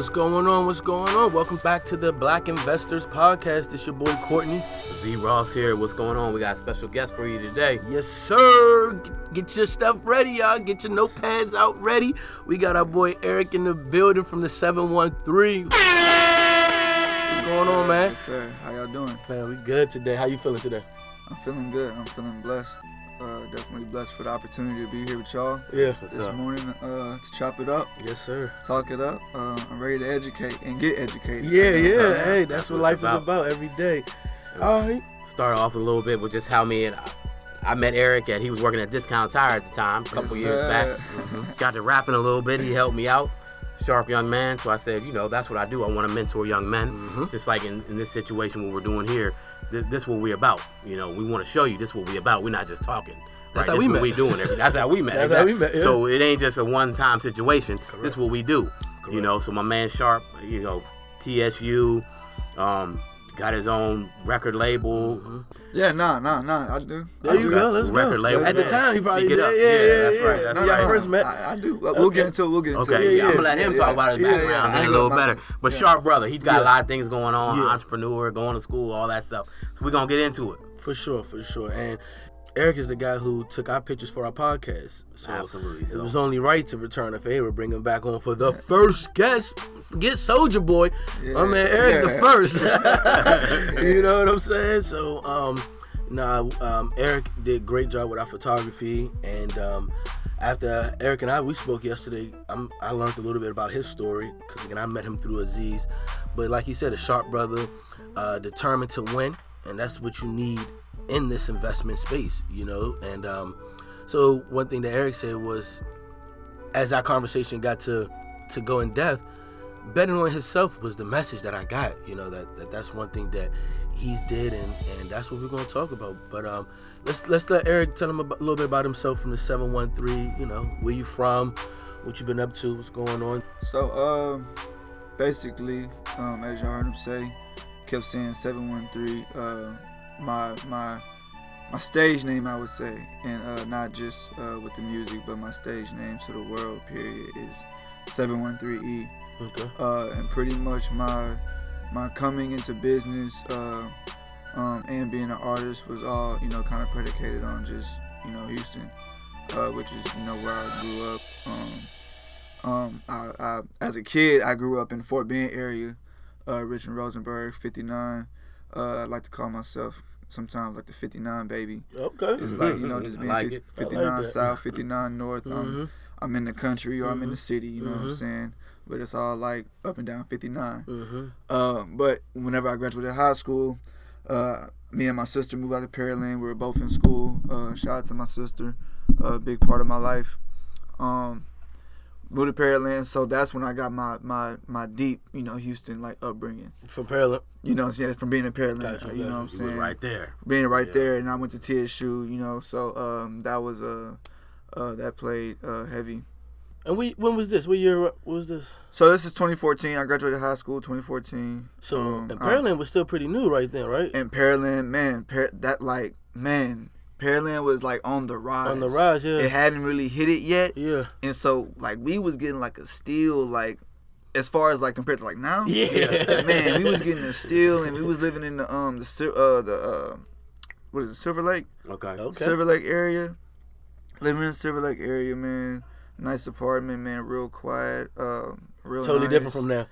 What's going on? What's going on? Welcome back to the Black Investors Podcast. It's your boy Courtney. Z Ross here. What's going on? We got a special guest for you today. Yes, sir. Get, get your stuff ready, y'all. Get your notepads out ready. We got our boy Eric in the building from the 713. What's going on, man? Yes, sir. How y'all doing? Man, we good today. How you feeling today? I'm feeling good. I'm feeling blessed. Uh, definitely blessed for the opportunity to be here with y'all Yeah. This up? morning uh, to chop it up, Yes, sir. talk it up. Uh, I'm ready to educate and get educated. Yeah, You know, yeah. so, Hey, that's That's what what life it's is about. about every day. All right. Start off a little bit with just how me and I met Eric at he was working at Discount Tire at the time, a couple Yes, years sir. back. Got to rapping a little bit. He helped me out. Sharp young man. So I said, you know, that's what I do. I want to mentor young men. Mm-hmm. Just like in, in this situation, what we're doing here, this, this what we about. You know, we want to show you this what we about. We're not just talking. That's right? how this we what met. we doing. Every, that's how we met. That's how we met, yeah. So it ain't just a one-time situation. Correct. This what we do. You know, so my man Sharp, you know, TSU, um, got his own record label. Yeah, nah, nah, nah. I do. There I you do. go. Let's Record go. label, At the time, he probably Speak did. up. Yeah, Yeah, yeah, that's yeah. right, that's yeah, right. I first met. I, I do. We'll get into it. We'll get into Okay, it. yeah, yeah, I'm gonna let him yeah, talk about his yeah, background yeah. in I a ain't little gonna- better. But yeah. Sharp brother, he's got Yeah. a lot of things going on, Yeah. entrepreneur, going to school, all that stuff. So we're gonna get into it. For sure, for sure. And Eric is the guy who took our pictures for our podcast. So Absolutely, It so. was only right to return a favor, bring him back on for the first guest. Forget Soldier Boy. My man Eric the first. you know what I'm saying? So um nah um Eric did great job with our photography and um after Eric and I we spoke yesterday, I'm, I learned a little bit about his story because again I met him through Aziz, but like he said, a sharp brother, uh, determined to win, and that's what you need in this investment space, you know. And um, so one thing that Eric said was, as our conversation got to to go in depth, betting on himself was the message that I got. You know that, that that's one thing that he's did, and and that's what we're gonna talk about. But um, let's let's let Eric tell him a little bit about himself from the seven one three. You know where you from, what you been up to, what's going on. So, um, basically, um, as y'all heard him say, kept saying 713. Uh, my my my stage name, I would say, and uh, not just uh, with the music, but my stage name to the world. Period is 713E. Okay. Uh, and pretty much my my coming into business uh, um, and being an artist was all you know kind of predicated on just you know Houston, uh, which is you know where I grew up. Um, um, I, I, as a kid, I grew up in Fort Bend area, uh, Richmond Rosenberg, 59. Uh, I like to call myself sometimes like the 59 baby. Okay. It's like you know just being like fif- it. I like 59 south, 59 north. Mhm. Um, I'm in the country or I'm in the city. You know what Mhm. I'm saying? But it's all like up and down 59. Mm-hmm. Uh, but whenever I graduated high school, uh, me and my sister moved out to Pearland. We were both in school. Uh, shout out to my sister, a big part of my life. Um, moved to Pearland, so that's when I got my my my deep, you know, Houston like upbringing. From Pearland. You know, saying from being in Pearland, Gotcha, you know what I'm gotcha. He was saying, right there. being right Yeah. there, and I went to TSU, you know, so um, that was uh, uh, that played uh, heavy. And we when was this? What year what was this? So this is 2014. I graduated high school 2014. So Um, and I- Pearland was still pretty new right then, right? and Pearland, man, that like man, Pearland was like on the rise. On the rise, yeah. It hadn't really hit it yet, yeah. and so like we was getting like a steal, like as far as like compared to like now. Yeah. man, we was getting a steal, and we was living in the um the uh the uh what is it Silver Lake Okay. Okay. Silver Lake area. Living in the Silver Lake area, man. Nice apartment, man. Real quiet. Uh, real totally different from now.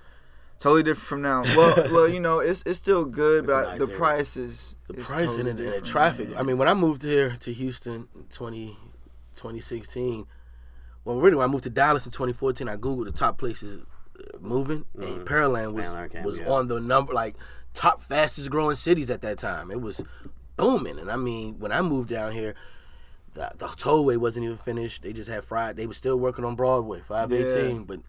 Totally different from now. Well, well, you know, it's it's still good, but a I, nice the area. price is The is price totally and, the, and the traffic. man. I mean, when I moved here to Houston in 20, 2016, well, really, when I moved to Dallas in 2014, I Googled the top places uh, moving, and Pearland was, Pearland came, was yeah. on the number, like, top fastest growing cities at that time. It was booming. And I mean, when I moved down here, the, the tollway wasn't even finished. They just had fried. They were still working on Broadway, 518. But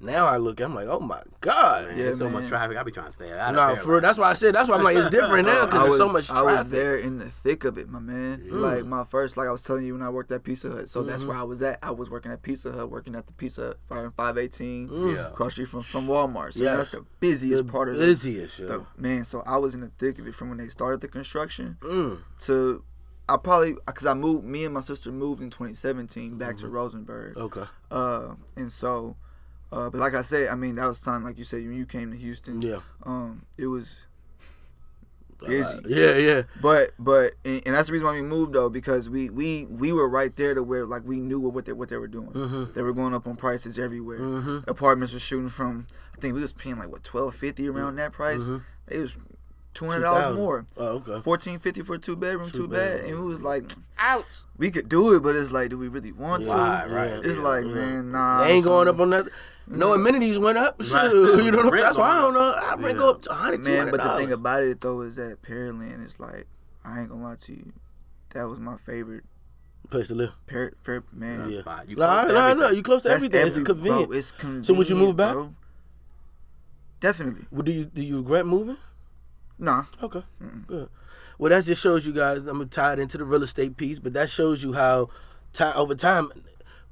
now I look, I'm like, oh my God. Man, Yeah, there's so much traffic. I be trying to stay out of No, there, for real. That's why I said. That's why I'm like, it's different now because there's so much Traffic. I was there in the thick of it, my man. Like my first, like I was telling you when I worked at Pizza Hut. So that's Mm-hmm. where I was at. I was working at Pizza Hut, working at the Pizza Hut, right in 518, Yeah. across street from from Walmart. So Yes. that's the busiest The part of it. busiest, yo. The, man, so I was in the thick of it from when they started the construction Mm. to I probably because I moved. Me and my sister moved in 2017 back Mm-hmm. to Rosenberg. Okay. Uh, and so Uh, but like I said, I mean that was time like you said when you came to Houston. Yeah. Um, it was busy. Uh, yeah, yeah. But but and, and that's the reason why we moved though because we we we were right there to where like we knew what they what they were doing. Mm-hmm. They were going up on prices everywhere. Apartments were shooting from I think we was paying like what twelve fifty around that price. It was two hundred dollars more. Oh, okay. Fourteen fifty for a two bedroom, two, bed, bedroom. and it was like Ouch. we could do it, but it's like, do we really want to? Right, right. It's yeah. like, man, nah. They ain't son. going up on that. No amenities went up. Right. Shoot, you know, Rent that's why I don't know. I rent Yeah. go up to 100 Man, but the thing about it though is that Pearland is like, I ain't gonna lie to you, that was my favorite. place to live. Par- par- man, Yeah. Spot. You Nah, close to nah, everything. nah. You close to That's everything. it's convenient. Bro, it's convenient. So would you move back? Bro. Definitely. Well, do you do you regret moving? Nah. Okay, good. Well, that just shows you guys. I'm gonna tie it into the real estate piece, but that shows you how, ti over time,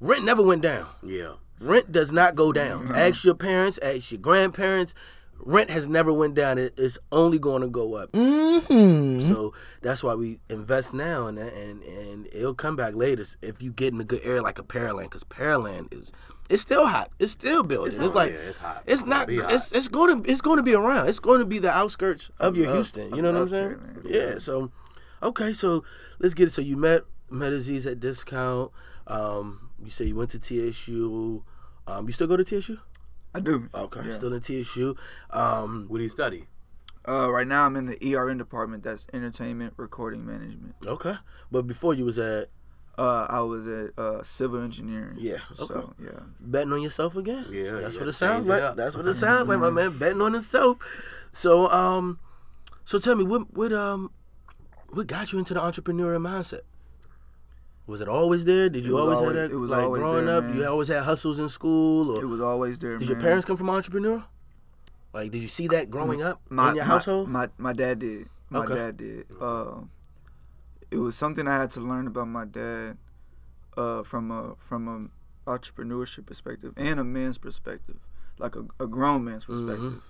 rent never went down. Yeah. Rent does not go down. Ask your parents, ask your grandparents. Rent has never went down. It- It's only going to go up. Mm-hmm. So that's why we invest now, and and and it'll come back later if you get in a good area like a Pearland, because Pearland is it's still hot. It's still building. It's, hot. like Yeah, it's hot. It's It's not. gonna be hot. It's it's going to it's going to be around. It's going to be the outskirts of your love- Houston. You I know what I'm saying? Pearland. Yeah. So, okay. So let's get it. So you met met Aziz at discount. Um, you say you went to TSU. Um, you still go to TSU? I do. Okay, Yeah. still in TSU. Um, What do you study? Uh, right now I'm in the ERN department. That's entertainment recording management. okay, but before you was at Uh, I was at uh, civil engineering. Yeah, So yeah. betting on yourself again. Yeah, that's you what it sounds change it like. up. That's what it sounds like, my man. Betting on himself. So, um, so tell me, what, what, um, what got you into the entrepreneurial mindset? Was it always there? Did you always, always- have that? it was like always growing there, up, man. you always had hustles in school, or It was always there. did your parents come from entrepreneur? Like, did you see that growing up my, in your my- household? My, my dad did. My Okay. dad did. Uh, it was something I had to learn about my dad uh, from a from a entrepreneurship perspective and a man's perspective, like a, a grown man's Mm-hmm. perspective,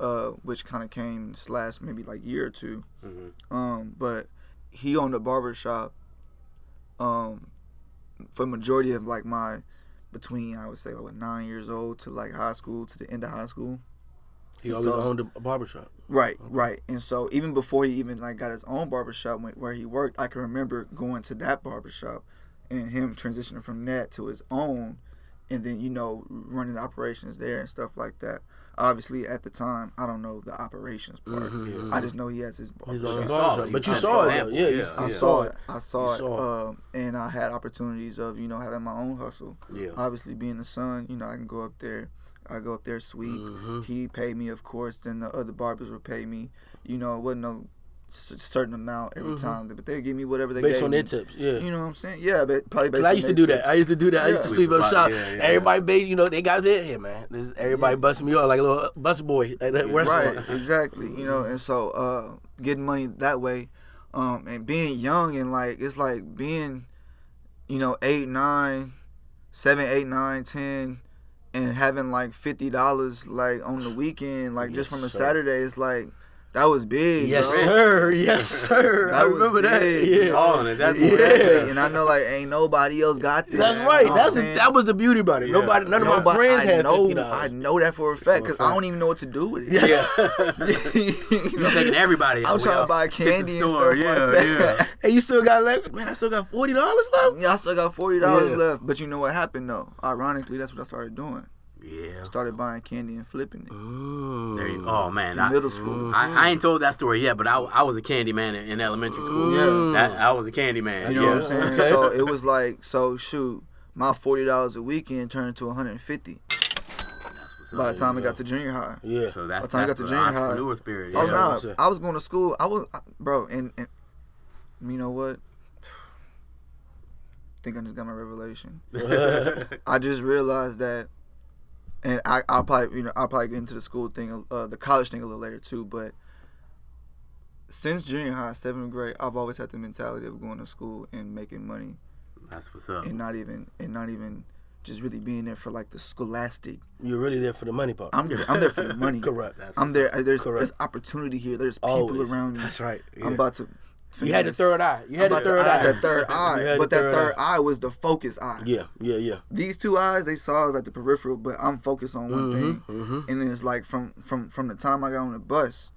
uh, which kind of came this last maybe like year or 2 Um, but he owned a barber shop. Um, for majority of like my between I would say like nine years old to like high school to the end of high school. he always so- owned a, barbershop. Right, right. And so even before he even like got his own barbershop wh- where he worked, I can remember going to that barbershop and him transitioning from that to his own and then, you know, running the operations there and stuff like that. Obviously at the time, I don't know the operations part. I just know he has his His barbershop. own barbershop. saw. But you You saw saw it, it. though. Yeah, Yeah. I you saw it. I saw You it. saw Um, and I had opportunities of, you know, having my own hustle. Yeah. Obviously being the son, you know, I can go up there. I go up there sweep. Mm-hmm. He paid me, of course. Then the other barbers would pay me. You know, it wasn't no s- certain amount every time, but they give me whatever they Mm-hmm. Based gave on me. their tips, yeah. You know what I'm saying? Yeah, but probably based Cause I on used to their do that. I used to do that. I used to Yeah. sweep up shop. yeah, yeah, everybody, ba- you know, they got it here, man. This, everybody busting me up like a little bus boy at that restaurant. Right, exactly. You know, and so uh, getting money that way, um, and being young and like it's like being, you know, eight, nine, seven, eight, nine, ten, and having like fifty dollars like on the weekend, like just from a sir. Saturday, it's like that was big. Yes, bro. sir. Yes, sir. I That was remember that. big, Yeah. you All in it. That's Yeah. Exactly. And I know like ain't nobody else got that. That's You right. know That's what the, that was the beauty about it. Yeah. Nobody, none of my Nobody- friends I had know, fifty I know that for a fact because I don't even know what to do with it. Yeah. you You know? taking everybody. I'm trying to buy all hit candy and store. stuff yeah, like that. Yeah. And you still got left. Man, I still got forty dollars left. Yeah, I still got forty dollars Yeah. left. But you know what happened though? Ironically, that's what I started doing. Yeah. Started buying candy and flipping it Mm. There you, oh man, in I, middle school. I, I ain't told that story yet, but I, I was a candy man in, in elementary school. Yeah. that, I was a candy man. You know yeah. what I'm saying? okay. So it was like, so shoot, my forty dollars a weekend turned to 150 That's by the time I got to junior high. Yeah. So that's, By the time I that's got to the junior high- entrepreneur spirit. Oh yeah. no, what's that? I was going to school. I was, bro, and, and you know what? I think I just got my revelation. I just realized that, and I, I'll probably you know I'll probably get into the school thing, uh, the college thing a little later too. But since junior high, seventh grade, I've always had the mentality of going to school and making money, That's what's up. and not even and not even just really being there for like the scholastic. You're really there for the money part. I'm I'm there for the money. Correct. That's I'm there. There's Correct. there's opportunity here. There's people Always. around me. That's right. I'm about to You had the finesse. third eye. You had the third eye. that third eye, but that third eye. was the focus eye. Yeah, yeah, yeah. These two eyes, they saw us at the peripheral, but I'm focused on one mm-hmm, thing. mhm. And then it's like from from from the time I got on the bus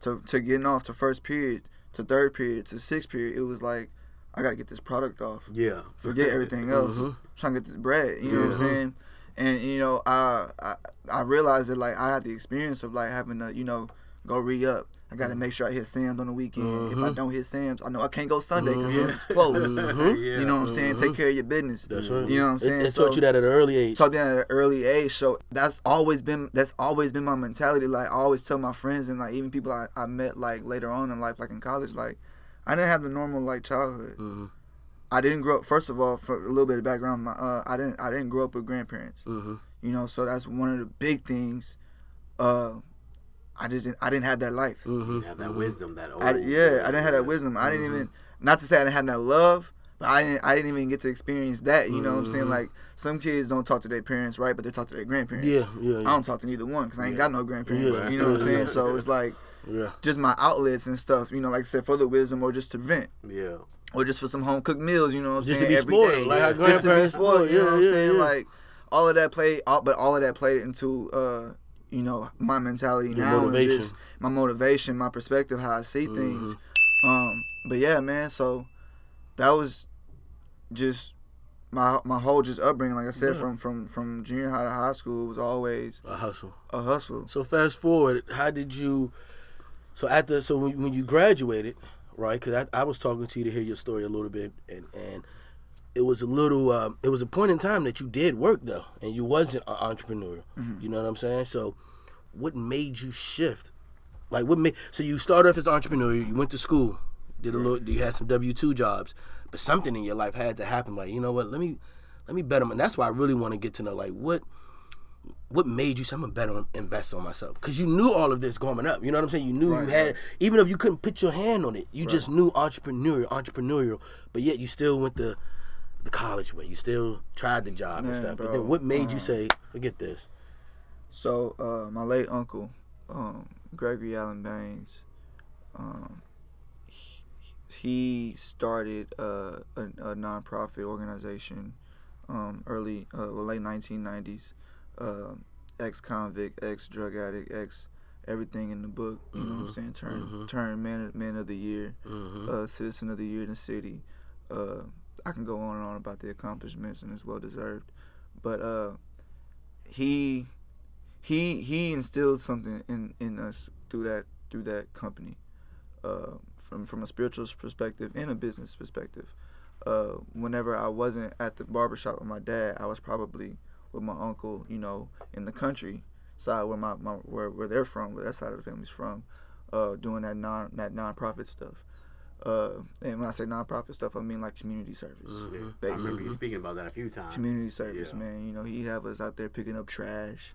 to to getting off to first period to third period to sixth period, it was like I gotta get this product off. Yeah. Forget everything else. Mm-hmm. Trying to get this bread. You know what I'm mm-hmm. saying? And you know, I, I I realized that like I had the experience of like having to you know go re up. I got to make sure I hit Sam's on the weekend. If I don't hit Sam's, I know I can't go Sunday because Sam's is closed. You know what I'm saying? Take care of your business. That's right. You know what I'm It- saying? It, taught you that at an early age. taught me that at an early age. So that's always been that's always been my mentality. Like I always tell my friends and like even people I, I met like later on in life, like in college, like I didn't have the normal like childhood. Mm-hmm. I didn't grow up. First of all, for a little bit of background, my, uh, I didn't I didn't grow up with grandparents. Mm-hmm. You know, so that's one of the big things. Uh, I just didn't, I didn't have that life. Mm-hmm. Have that wisdom, that old. I, yeah, I didn't have that wisdom. I didn't even not to say I didn't have that love, but I didn't I didn't even get to experience that. You know what I'm saying? Like some kids don't talk to their parents, right? But they talk to their grandparents. Yeah, yeah, I don't talk to neither one because I ain't got no grandparents. Yeah, You know what I'm saying? So it's like yeah. just my outlets and stuff. You know, like I said, for the wisdom or just to vent. Yeah. Or just for some home cooked meals, you know what I'm Just saying? to be every spoiled, day. like how Just to be grandparents spoiled, spoiled, you know yeah, what I'm yeah, saying? yeah. Like all of that played, all, but all of that played into, uh, you know, my mentality Your now, motivation. and just my motivation, my perspective, how I see things. Mm-hmm. Um, but yeah, man. So that was just my my whole just upbringing. Like I said, from from from junior high to high school, it was always A hustle. a hustle. So fast forward, how did you? So after, so when, when you graduated, right? Because I, I was talking to you to hear your story a little bit, and and it was a little, um, it was a point in time that you did work though, and you wasn't an entrepreneur. You know what I'm saying? So, what made you shift? Like what made? So you started off as an entrepreneur. You went to school, did a little, you had some W two jobs, but something in your life had to happen. Like you know what? Let me, let me bet on. And that's why I really want to get to know like what what made you say I'm gonna bet on invest on myself? Because you knew all of this going up. You know what I'm saying? You knew you had, right. even if you couldn't put your hand on it, you just knew entrepreneurial, entrepreneurial. But yet you still went the the college way. You still tried the job and Man, stuff. But then what made you say, forget this? So uh, my late uncle, um, Gregory Allen Baines, um, he, he started uh, a, a nonprofit organization um, early, uh, well, late 1990s. Uh, ex convict, ex drug addict, ex everything in the book. You know what I'm saying? Turn turn man man of the year, uh, citizen of the year in the city. Uh, I can go on and on about the accomplishments, and it's well deserved. But uh, he he he instilled something in in us through that through that company uh, from from a spiritual perspective and a business perspective uh, whenever I wasn't at the barbershop with my dad I was probably with my uncle you know in the country side where my, my where, where they're from where that side of the family's from uh, doing that non that non-profit stuff uh, and when I say non-profit stuff I mean like community service I remember basically you speaking about that a few times. community service, Yeah. man. You know, he'd have us out there picking up trash,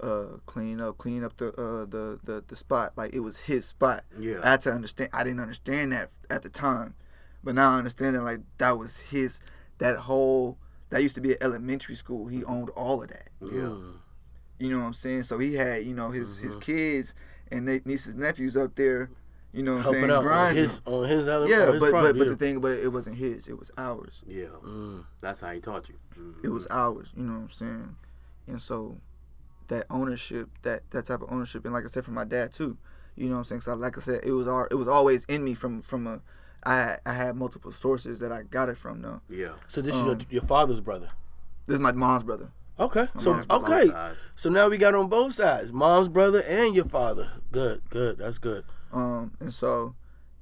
uh, cleaning up, cleaning up the uh, the, the the spot like it was his spot. Yeah. I had to understand. I didn't understand that at the time, but now I understand that like that was his. That whole that used to be an elementary school. He owned all of that. Yeah. You know what I'm saying? So he had you know his his Mm-hmm. kids and they, nieces nephews up there. You know what I'm saying? out on Grinding. his on his, on yeah, his but but but yeah. the thing, but it wasn't his. It was ours. Yeah. Mm. That's how he taught you. Mm. it was ours. You know what I'm saying? And so that ownership, that that type of ownership, and like I said, from my dad too. You know what I'm saying? So like I said, it was all, it was always in me from from a. I I had multiple sources that I got it from. Though Yeah. So this is your, your father's brother. this is my mom's brother. Okay. So mom's brother. okay. So now we got on both sides, mom's brother and your father. Good, good. That's good. Um, and so,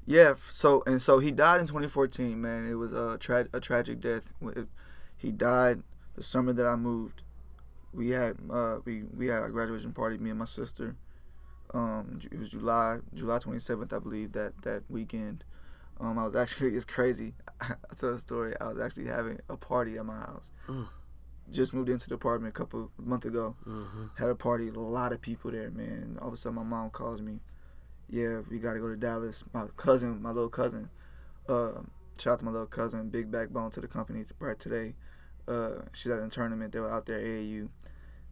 yeah. So and so he died in 2014. Man, it was a tra- a tragic death. He died the summer that I moved. We had uh we we had a graduation party. Me and my sister. Um, it was July July 27th, I believe that that weekend. Um, I was actually it's crazy. I tell a story. I was actually having a party at my house. Just moved into the apartment a couple month ago. Had a party, a lot of people there, man. All of a sudden, my mom calls me yeah, we got to go to Dallas. My cousin, my little cousin, uh, shout out to my little cousin, big backbone to the company right today. Uh, she's at a tournament. They were out there AAU.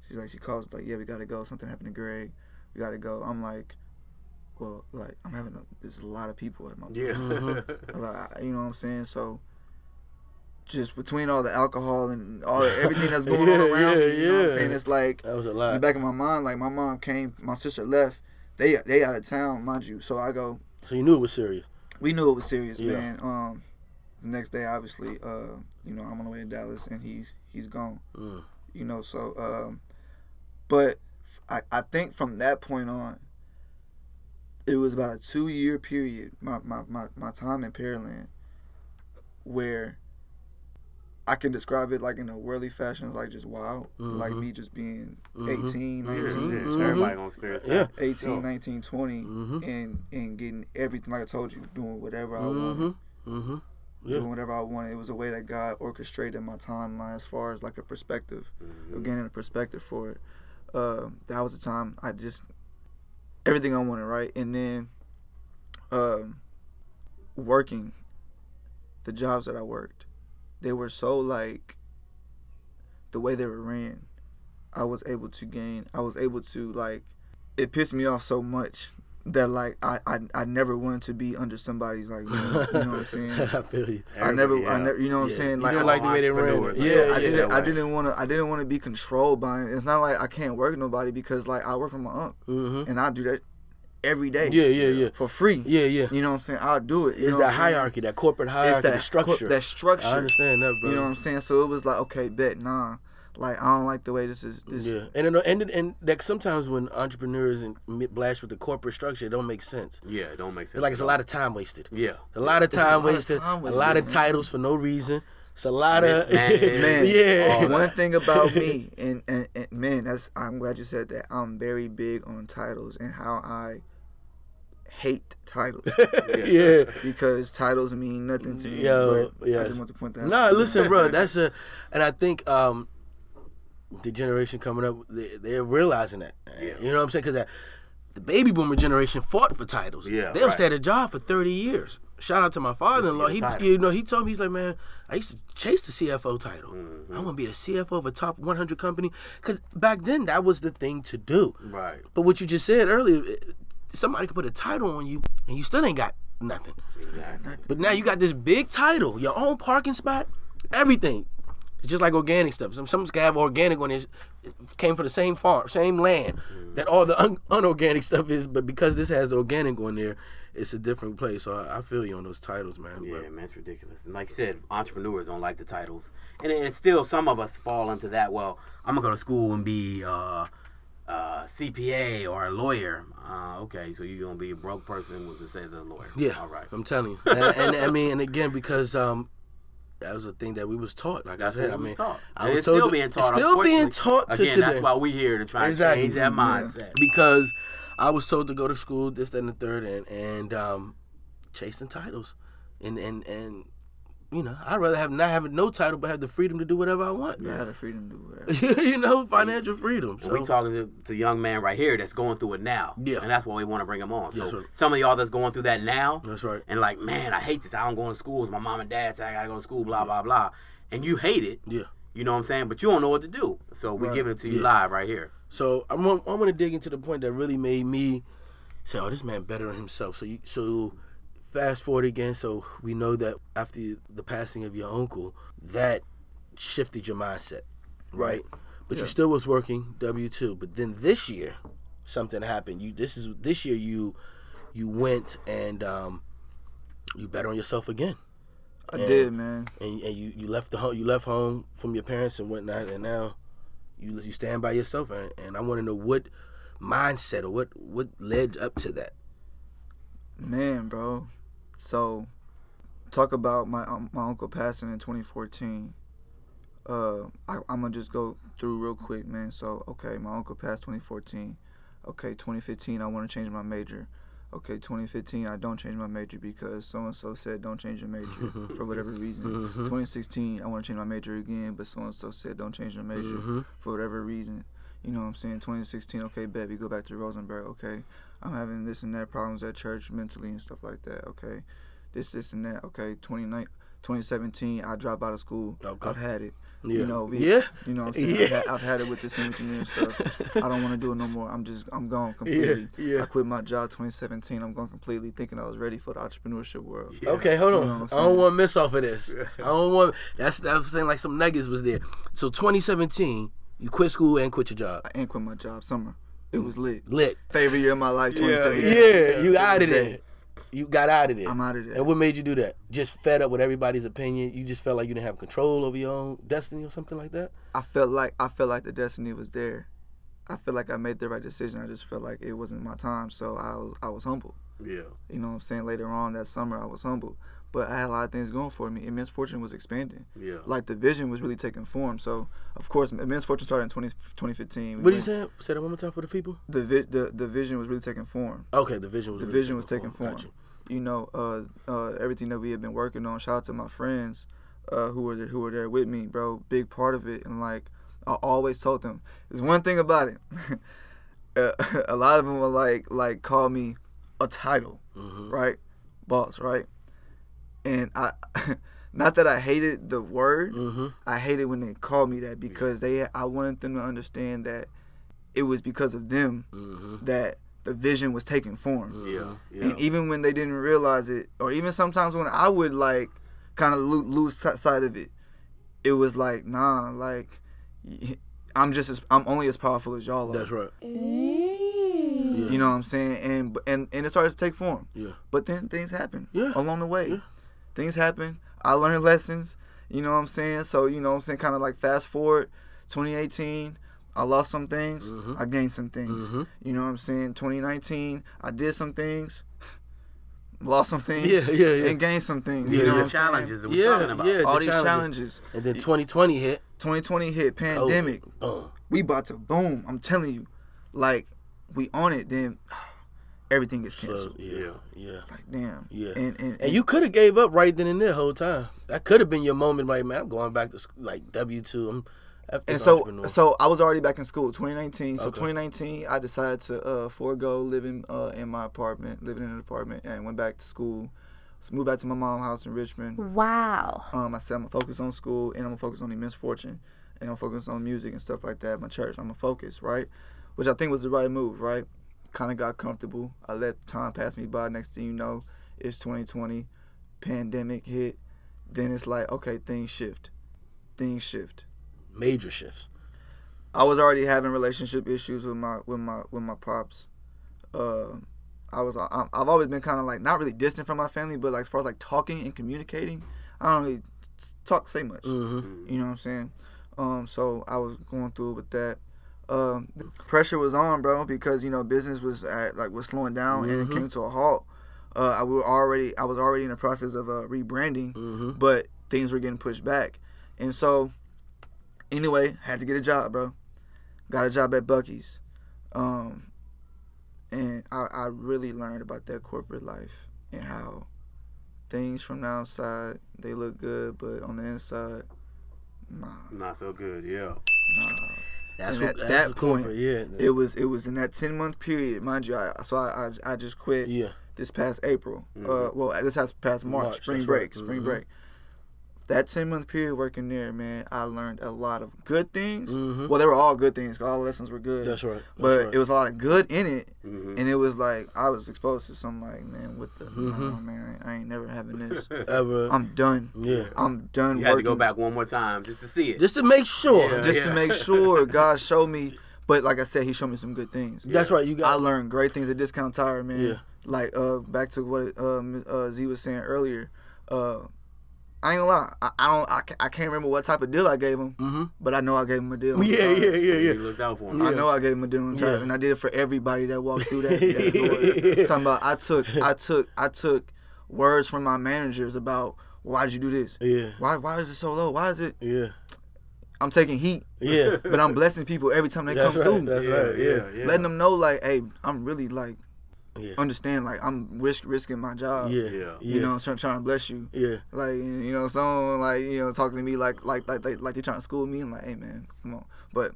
She's like, she calls like, yeah, we got to go. Something happened to Greg. We got to go. I'm like, well, like I'm having a, there's a lot of people at my Yeah. Mm-hmm. like, you know what I'm saying. So just between all the alcohol and all everything that's going on around yeah, me, you know what I'm saying. It's like That was a lot. in the back of my mind, like my mom came, my sister left. They they out of town, mind you. So I go. So you knew it was serious. We knew it was serious, Yeah. man. Um, the next day, obviously, uh, you know, I'm on the way to Dallas, and he's he's gone. Mm. You know, so um, but I I think from that point on, it was about a two year period. My my my, my time in Pearland, where I can describe it like in a worldly fashion, it's like just wild, like Mhm. me just being Mhm. 18, 19, yeah. Mhm. Everybody gonna experience Yeah. 18, Sure. 19, 20, Mhm. and and getting everything like I told you, doing whatever I wanted, Mm-hmm. Mm-hmm. Yeah. doing whatever I wanted. It was a way that God orchestrated my timeline as far as like a perspective, of gaining a perspective for it. Uh, that was the time I just everything I wanted, right? And then um, working, the jobs that I worked, they were so like the way they were ran. I was able to gain. I was able to like. It pissed me off so much that like I I, I never wanted to be under somebody's like you know, you know what I'm saying. I feel you. I never, Everybody, I never, you know what Yeah. I'm saying. You Like, didn't I, like the way they ran it. Entrepreneurs, Yeah, yeah, yeah, I didn't, that I way. didn't want to, I didn't want to be controlled by it. It's not like I can't work with nobody because like I work for my uncle Mm-hmm. and I do that every day Yeah, yeah, yeah. for free. Yeah, yeah. You know what I'm saying? I'll do it. You It's know that what I'm saying? hierarchy, that corporate hierarchy, It's that that structure. co- that structure. I understand that, bro. You know what I'm saying? So it was like, okay, bet, nah. Like I don't like the way this is. This, Yeah, and and and, and like sometimes when entrepreneurs and blast with the corporate structure, it don't make sense. Yeah, it don't make sense. It's like it's a lot of time wasted. Yeah. A lot of It's a time lot of wasted. a lot of titles for no reason. It's a lot of Mismanaged. Man, yeah. all one that. thing about me, and, and, and man, that's I'm glad you said that. I'm very big on titles and how I hate titles yeah. because titles mean nothing to me. Yo, but I just want to point that No, out. listen, bro. That's a, and I think um, the generation coming up, they, they're realizing that. Yeah. You know what I'm saying? Because the baby boomer generation fought for titles. Yeah, they'll right. stay at a job for 30 years. Shout out to my father-in-law. He, to get a title. you know, he told me he's like, man, I used to chase the CFO title. Mm-hmm. I want to be the CFO of a top 100 company. Because back then, that was the thing to do. Right. But what you just said earlier, somebody could put a title on you, and you still ain't got nothing. Exactly. But now you got this big title, your own parking spot, everything. It's just like organic stuff. Some some have organic on this, it came from the same farm, same land that all the un- unorganic stuff is. But because this has organic on there, it's a different place. So I, I feel you on those titles, man. Yeah, But man, it's ridiculous. And like you said, entrepreneurs don't like the titles, and it's still some of us fall into that. Well, I'm gonna go to school and be uh, uh, CPA or a lawyer. Uh, okay, so you're gonna be a broke person with to say the lawyer. yeah, all right. I'm telling you. And, and I mean, and again, because um, that was a thing that we was taught. Like That's I said, I mean, taught. I And was it's told still being it's taught. still being taught to Again, today. that's why we here to try Exactly. and change that Yeah. mindset. because I was told to go to school, this, that, and the third, and and um, chasing titles, and and and you know, I'd rather have not having no title, but have the freedom to do whatever I want. I had the freedom to do whatever. you know, financial freedom. So we talking to, to young man right here that's going through it now. Yeah. And that's why we want to bring him on. So Yes, sir. some of y'all that's going through that now that's right. and like, man, I hate this. I don't go to school. My mom and dad say I gotta go to school, blah, blah, blah. And you hate it. Yeah. You know what I'm saying? But you don't know what to do. So we're Right. giving it to you Yeah. live right here. So I'm gonna- I'm going to dig into the point that really made me say, "Oh, this man better than himself." So you, so fast forward again. So we know that after the passing of your uncle, that shifted your mindset, right? But you still was working W two. But then this year, something happened. You this is this year you you went and um, you bet on yourself again. I Yeah. did, man. and, and you, you left the home you left home from your parents and whatnot and now you you stand by yourself and, and I want to know what mindset or what what led up to that Man, bro. So, talk about my um, my uncle passing in 2014. Uh, I, I'm gonna just go through real quick, man. So, okay, my uncle passed 2014. Okay, 2015, I want to change my major. Okay, 2015, I don't change my major because so and so said don't change your major for whatever reason. Mm-hmm. 2016, I want to change my major again, but so and so said don't change your major mm-hmm. for whatever reason. You know what I'm saying? 2016, okay, bet we go back to Rosenberg. Okay, I'm having this and that problems at church mentally and stuff like that. Okay, this, this and that. Okay, 29, 2017, I drop out of school. Okay. I've had it. Yeah. You know, we, Yeah. You know what I'm saying? Yeah. I've, had, I've had it with this sandwich engineering stuff. I don't want to do it no more. I'm just, I'm gone completely. yeah. I quit my job 2017. I'm gone completely thinking I was ready for the entrepreneurship world. Yeah. Okay, hold on. You know I'm don't want to miss off of this. I don't want. That's that was saying like some negatives was there. So 2017, you quit school and quit your job. I ain't quit my job summer. It was lit. Lit. Favorite year of my life, 2017. Yeah, you To out of this there. Day. You got out of there. I'm out of there. And what made you do that? Just fed up with everybody's opinion. You just felt like you didn't have control over your own destiny or something like that. I felt like I felt like the destiny was there. I feel like I made the right decision. I just felt like it wasn't my time, so I I was humble. Yeah. You know what I'm saying? Later on that summer, I was humble, but I had a lot of things going for me. Immense Fortune was expanding. Yeah. Like the vision was really taking form. So of course, Immense Fortune started in 20, 2015. We What are you saying? Say that one more time for the people. The, vi- the the vision was really taking form. Okay, the vision was The really vision was taking form. Got you. You know, uh, uh, everything that we had been working on. Shout out to my friends uh, who were there, who were there with me, bro. Big part of it, and like I always told them, there's one thing about it. uh, a lot of them were like like call me a title, Mhm. right, boss, right, and I. Not that I hated the word, Mhm. I hated when they called me that because they I wanted them to understand that it was because of them Mhm. that the vision was taking form. Yeah. Yeah. And even when they didn't realize it, or even sometimes when I would like kind of lo- lose si- sight of it, it was like, nah, like I'm just as I'm only as powerful as y'all are. That's right. You know what I'm saying? And and and it started to take form. Yeah. But then things happen Yeah. along the way. Yeah. Things happen. I learned lessons. You know what I'm saying? So you know what I'm saying? Kind of like fast forward, 2018. I lost some things. Mhm. I gained some things. Mhm. You know what I'm saying? 2019, I did some things, lost some things, Yeah, yeah, yeah. and gained some things. Yeah, you know the what I'm challenges that we're Yeah, talking about. yeah. All the these challenges. challenges. And then 2020 hit. 2020 hit, COVID. pandemic. Boom. We about to boom. I'm telling you, like we on it. Then everything gets So, canceled. yeah, yeah. Like damn. Yeah. And and, And you could have gave up right then and there whole time. That could have been your moment, right, man. I'm going back to school, like W two. I'm after and so so I was already back in school 2019 so Okay. 2019 I decided to uh forego living uh in my apartment living in an apartment and went back to school so moved back to my mom's house in Richmond Wow. um I said I'm gonna focus on school and I'm gonna focus on the misfortune and I'm gonna focus on music and stuff like that my church I'm gonna focus right which I think was the right move right kind of got comfortable I let time pass me by next thing you know it's 2020 pandemic hit then it's like okay things shift things shift major shifts. I was already having relationship issues with my with my with my pops. Uh, I was I, I've always been kind of like not really distant from my family, but like as far as like talking and communicating, I don't really talk say much. Mm-hmm. You know what I'm saying? Um, so I was going through with that. Um, the pressure was on, bro, because you know business was at, like was slowing down and it Mhm. came to a halt. Uh, I we were already I was already in the process of uh, rebranding, Mm-hmm. but things were getting pushed back, and so anyway, had to get a job, bro. Got a job at Buc-ee's, um, and I, I really learned about that corporate life and how things from the outside they look good, but on the inside, nah, Not so good. Yeah. nah. That's And what at that's that point, corporate, yeah. It was it was in that ten month period, mind you. I, so I, I I just quit yeah. this past April. Uh, Mhm. well, this has past March, March, spring break, right. spring Mhm. break. That ten month period working there, man, I learned a lot of good things. Mhm. Well, they were all good things. 'cause All the lessons were good. That's right. That's but right. it was a lot of good in it, Mm-hmm. and it was like I was exposed to some like, man, what the, Mhm. nah, man, I ain't never having this. ever. I'm done. yeah. I'm done You had to go back one more time just to see it. Just to make sure. Yeah. just to make sure God showed me. But like I said, He showed me some good things. That's right. You got. I learned great things at Discount Tire, man. Yeah. Like uh, back to what uh, uh, Z was saying earlier. Uh, I ain't gonna lie. I, I don't. I, ca- I can't remember what type of deal I gave him, Mm-hmm. but I know I gave him a deal. Yeah, yeah, yeah, yeah. You looked out for him. I know I gave him a deal Yeah. and I did it for everybody that walked through that, that door. Talking about, I took, I took, I took words from my managers about why did you do this? Yeah. Why, why is it so low? Why is it? Yeah. I'm taking heat, Yeah. but I'm blessing people every time they That's come right. through. That's Yeah, right. Yeah. yeah. Letting them know like, hey, I'm really like Yeah. understand like I'm risk risking my job. Yeah. Yeah. Yeah. You know, trying trying to bless you. Yeah. Like you know, someone like you know talking to me like like like like, like they're trying to school me and like, hey man, come on. But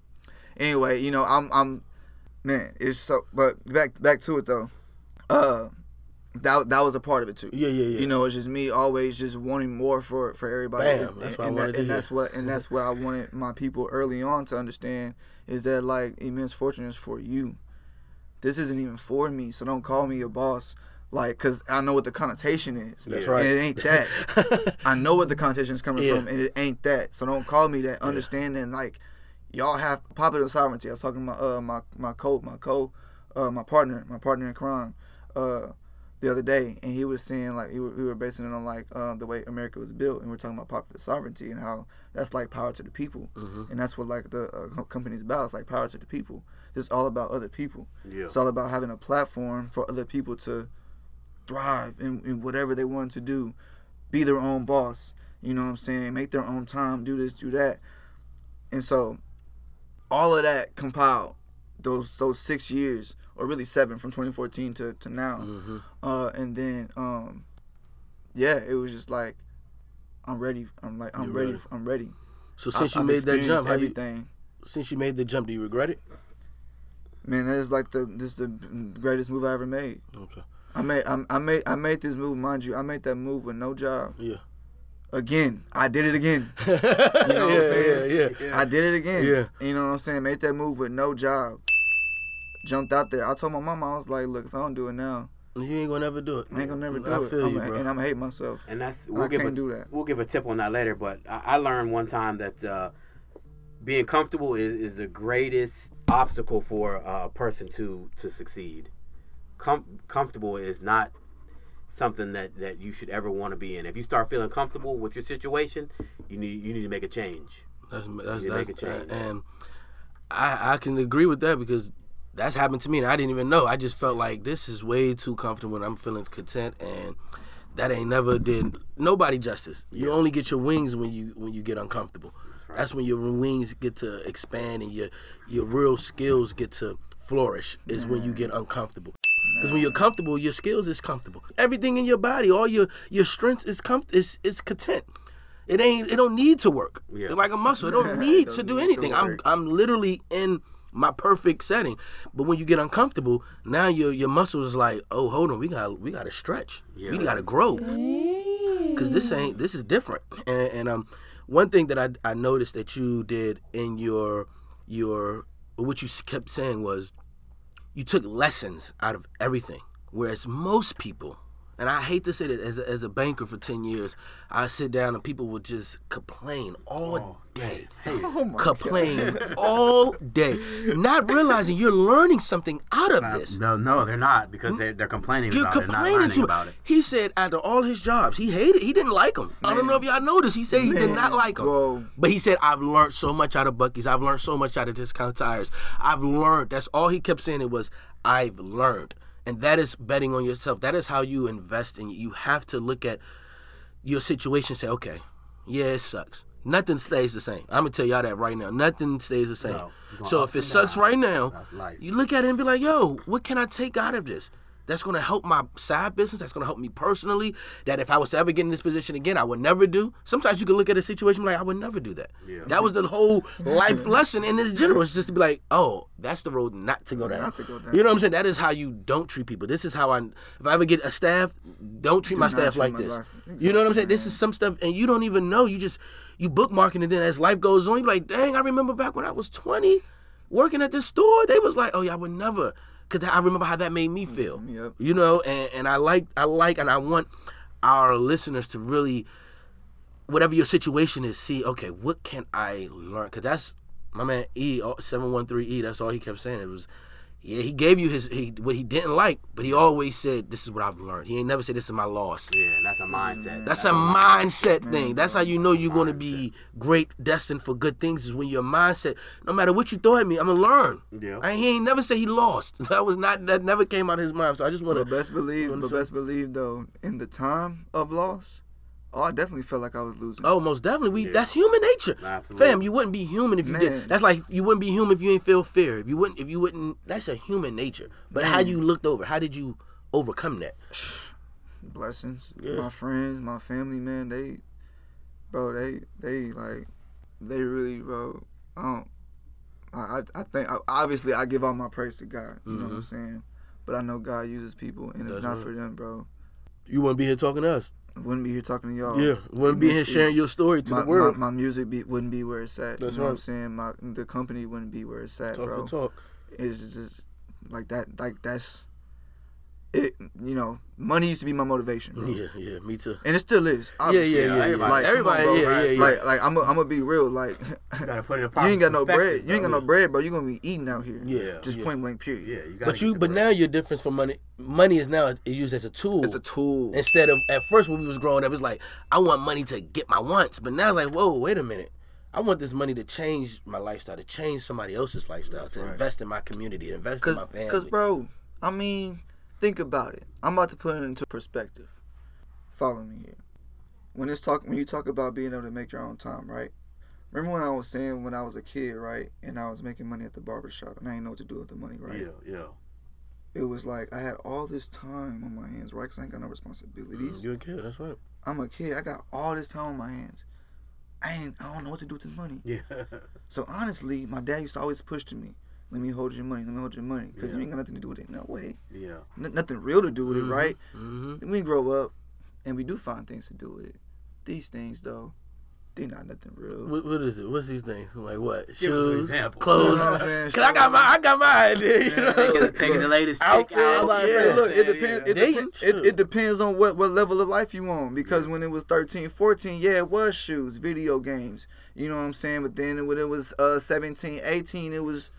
anyway, you know, I'm I'm man, it's so. But back back to it though. Uh, that that was a part of it too. Yeah, yeah, yeah. You know, it's just me always just wanting more for for everybody. Bam, and, that's what I and, wanted that, to and hear. that's what and that's what I wanted my people early on to understand is that like immense fortune is for you. This isn't even for me, so don't call me your boss. Like, cause I know what the connotation is. That's right. And it ain't that. I know what the connotation is coming Yeah. from, and it ain't that. So don't call me that. Understanding like y'all have popular sovereignty. I was talking to my uh my my co my co uh my partner my partner in crime uh the other day, and he was saying like he, wa- we were basing it on like um, the way America was built, and we are talking about popular sovereignty and how that's like power to the people, and that's what like the uh, company's about. It's like power to the people. It's all about other people. Yeah. It's all about having a platform for other people to thrive in, in whatever they want to do, be their own boss. You know what I'm saying? Make their own time, do this, do that. And so all of that compiled those those six years or really seven from 2014 to, to now Mm-hmm. uh and then um yeah it was just like i'm ready i'm like i'm ready. ready. i'm ready So since I- you I've made that jump, how you, everything since you made the jump, do you regret it? Man that is like the this is the greatest move i ever made Okay. i made I, I made i made this move mind you i made that move with no job Yeah. again i did it again you know what I'm saying? Yeah, yeah. I did it again. Yeah. You know what I'm saying? Made that move with no job. Jumped out there. I told my mama, I was like, look, if I don't do it now, You ain't gonna never do it. I ain't gonna never do I it. feel I'm you, a- bro. And I'm gonna hate myself. And that's I we'll give can't a, do that. We'll give a tip on that later. But I, I learned one time that uh, being comfortable is, is the greatest obstacle for a person to to succeed. Com- comfortable is not something that, that you should ever want to be in. If you start feeling comfortable with your situation, you need you need to make a change. That's that's that's make a change. Uh, and I I can agree with that because that's happened to me and I didn't even know. I just felt like this is way too comfortable and I'm feeling content and that ain't never did nobody justice. You only get your wings when you when you get uncomfortable. That's when your wings get to expand and your your real skills get to flourish is when you get uncomfortable. Because when you're comfortable, your skills is comfortable. Everything in your body, all your your strength is comf- is is content. It ain't. It don't need to work. Yeah. It's like a muscle. It don't need to don't do need to anything. I'm. I'm literally in my perfect setting. But when you get uncomfortable, now your your muscles is like, oh, hold on, we got we got to stretch. We got to grow. Cause this ain't this is different. And, and um, one thing that I I noticed that you did in your your what you kept saying was you took lessons out of everything. Whereas most people, and I hate to say that as a, as a banker for 10 years, I sit down and people would just complain all day. Oh my complain all day. Not realizing you're learning something out of this. No, no, they're not because they're, they're complaining You're about it, not complaining learning to about it. He said after all his jobs, he hated. He didn't like them. I don't know if y'all noticed. He said he did not like them. bro. But he said I've learned so much out of Buc-ee's. I've learned so much out of Discount Tires. I've learned. That's all he kept saying. It was I've learned, and that is betting on yourself. That is how you invest in. You have to look at your situation. and Say, okay, yeah, it sucks. Nothing stays the same. I'm gonna tell y'all that right now. Nothing stays the same. No, so if it sucks down. right now, you look at it and be like, yo, what can I take out of this? That's gonna help my side business. That's gonna help me personally. That if I was to ever get in this position again, I would never do. Sometimes you can look at a situation like I would never do that. Yeah. That was the whole life lesson in this general. It's just to be like, oh, that's the road not to go down. Not to go down. You know what I'm saying? That is how you don't treat people. This is how I. If I ever get a staff, don't treat my staff treat like my this. life- You know what I'm saying? Exactly, This is some stuff, and you don't even know. You just you bookmarking, and then as life goes on, you're like, dang, I remember back when I was 20, working at this store. They was like, oh yeah, I would never, because I remember how that made me mm, feel. Yep. You know, and and I like I like and I want our listeners to really, whatever your situation is, see, okay, what can I learn? Because that's my man E oh, seven one three E. That's all he kept saying. It was. Yeah, he gave you his he, what he didn't like, but he always said, "This is what I've learned." He ain't never said, "This is my loss." Yeah, that's a mindset. That's a mindset mm-hmm. thing. That's how you know you're going to be great, destined for good things. Is when your mindset, no matter what you throw at me, I'm gonna learn. Yeah. And he ain't never say he lost. That was not. That never came out of his mind. So I just want to. best believe, but best believe though, in the time of loss, oh, I definitely felt like I was losing. Oh, most definitely. We Yeah. that's human nature. Absolutely. Fam, you wouldn't be human if you Man. did. That's like you wouldn't be human if you ain't feel fear. If you wouldn't, if you wouldn't, that's a human nature. But how you looked over? How did you overcome that? blessings. Yeah. My friends, my family, man, they, bro, they, they like, they really, bro. I don't. I, I, I think I, obviously I give all my praise to God. You know what I'm mm-hmm. saying. But but I know God uses people, and if That's not right. for them, bro, You wouldn't be here talking to us. Wouldn't be here talking to y'all. yeah, wouldn't be here sharing your story to my, the world. My, my music be, wouldn't be where it's at. That's you know what I'm saying? My the company wouldn't be where it's at, talk bro. talk. It's just like that. Like that's it. You know, money used to be my motivation, bro. Yeah, yeah, me too. and it still is. Yeah, obviously. yeah, yeah, yeah. everybody- Like, everybody, come on, yeah, bro. yeah, yeah. Like, like I'm, I'm gonna be real. Like, You gotta put it in you ain't got no bread. You ain't got no bread, bro. You gonna be eating out here. Yeah, just yeah. point blank. Period. Yeah, you gotta But you, but bread. now your difference for money. Money is now is used as a tool. It's a tool. Instead of at first when we was growing up, it's like I want money to get my wants, but now it's like, whoa, wait a minute. I want this money to change my lifestyle, to change somebody else's lifestyle, to invest in my community, to invest in my family. cause, bro, I mean, think about it. I'm about to put it into perspective. Follow me here. When it's talk, when you talk about being able to make your own time, right? Remember when I was saying when I was a kid, right, and I was making money at the barber shop, and I didn't know what to do with the money, right? Yeah, yeah. It was like I had all this time on my hands, right? Cause I ain't got no responsibilities. Mm, You're a kid, that's right. I'm a kid. I got all this time on my hands. I ain't. I don't know what to do with this money. Yeah. So honestly, my dad used to always push to me. Let me hold your money. Let me hold your money, cause you ain't got nothing to do with it. No way. yeah. N- nothing real to do with it, right? Mm-hmm. Then we grow up, and we do find things to do with it. These things, though, they're not nothing real. What, what is it? What's these things? Like what? Give Shoes, clothes. You know what I'm saying? Cause I got my, I got my idea. You know what I'm Taking the latest Outfit. out. I'm about to Yeah. say, look, it depends. yeah. It, depends it, it depends on what, what level of life you on. Because when it was 13, 14, yeah, it was shoes, video games. You know what I'm saying? But then when it was uh, 17, 18, it was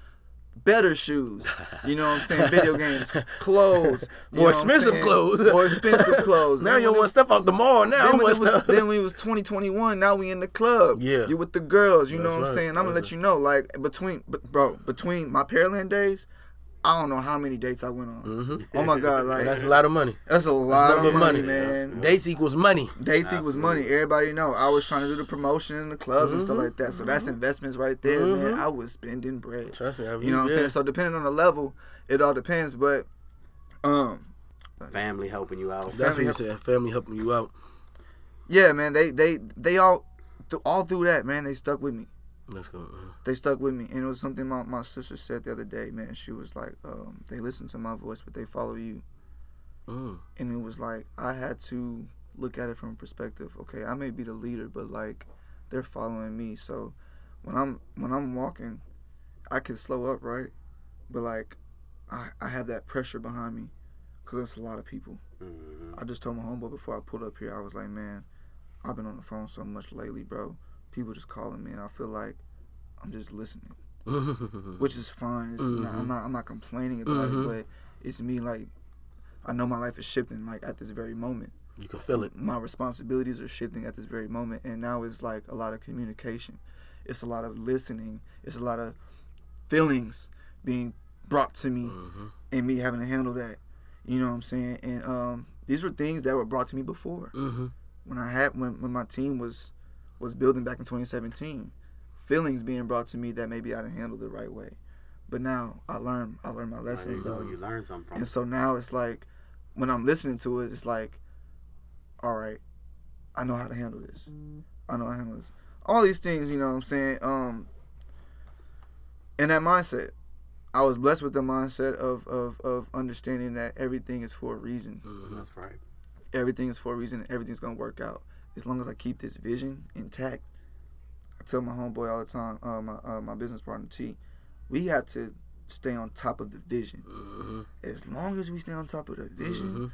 better shoes. You know what I'm saying? Video games, clothes. More know expensive clothes. More expensive clothes. Now you don't want to step off the mall. Now then when, was, then when it was 2021, now we in the club. Yeah. You with the girls, you know That's what I'm saying? I'm gonna That's let you know, like between, but bro, between my Pearland days, I don't know how many dates I went on. Mhm. Oh my god, like And that's a lot of money. that's a lot Nothing of but money, man. Dates equals money. Dates equals money. Everybody know. I was trying to do the promotion in the clubs and stuff like that. So that's investments right there, man. Mhm. I was spending bread. Trust me. I You know what I'm saying? So depending on the level, it all depends. But um, Family helping you out. That's what family you help- said. Family helping you out. yeah, man, they they they all th- all through that, man, they stuck with me. Let's go. uh, they stuck with me. And it was something my, my sister said the other day man. She was like um, they listen to my voice but they follow you. Mm. and it was like i had to look at it from a perspective okay i may be the leader but like they're following me. So when i'm when i'm walking i can slow up right? But like i, I have that pressure behind me because there's a lot of people. Mhm. i just told my homeboy before i pulled up here i was like man i've been on the phone so much lately bro. People just calling me and i feel like i'm just listening which is fine. It's not, I'm not I'm not complaining about Mhm. it, but it's me like I know my life is shifting like at this very moment. you can feel it. My responsibilities are shifting at this very moment, and now it's like a lot of communication. It's a lot of listening. It's a lot of feelings being brought to me, Mhm. and me having to handle that. You know what I'm saying? And um, these were things that were brought to me before Mm-hmm. when I had when, when my team was was building back in 2017, feelings being brought to me that maybe I didn't handle the right way. But now I learned I learned my lessons you though. You learn something from And so now it's like when I'm listening to it, it's like, all right, I know how to handle this. I know how to handle this. All these things, you know what I'm saying? Um in that mindset. I was blessed with the mindset of, of, of understanding that everything is for a reason Mm-hmm. That's right. everything is for a reason everything's gonna work out as long as I keep this vision intact. I tell my homeboy all the time, uh, my uh, my business partner T, we have to stay on top of the vision. Mm-hmm. As long as we stay on top of the vision, Mhm.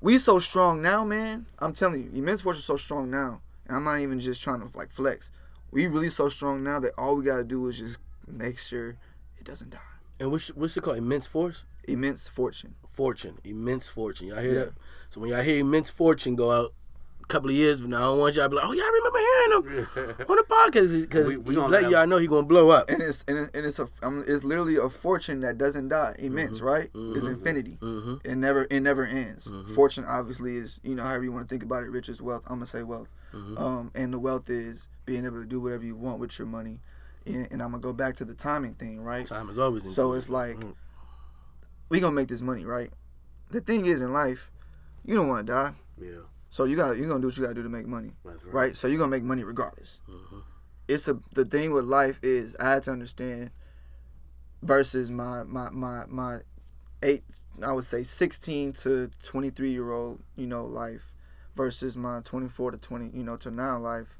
we so strong now, man. I'm telling you, immense fortune is so strong now, and I'm not even just trying to like flex. We really so strong now that all we gotta do is just make sure it doesn't die. And what's what's it called? Immense force, Immense fortune. fortune, immense fortune. Y'all hear Yeah. that? So when y'all hear immense fortune go out couple of years from now, I don't want y'all to be like, oh yeah, I remember hearing him on the podcast because We- we he let y'all know he gonna blow up. and it's and it's, and it's a um, it's literally a fortune that doesn't die. Immense, right? It's infinity. Mm-hmm. It never it never ends. Fortune obviously is you know however you want to think about it. Riches, wealth. I'm gonna say wealth. Mm-hmm. Um, and the wealth is being able to do whatever you want with your money. And, and I'm gonna go back to the timing thing, right? Time is always So it's like Mhm. we gonna make this money, right? The thing is in life, you don't want to die, Yeah. So you got you gonna do what you gotta do to make money That's right. right? So you're gonna make money regardless. Mm-hmm. It's a the thing with life is I had to understand versus my my my my eight, I would say 16 to 23 year old, you know, life versus my 24 to 20, you know, to now life,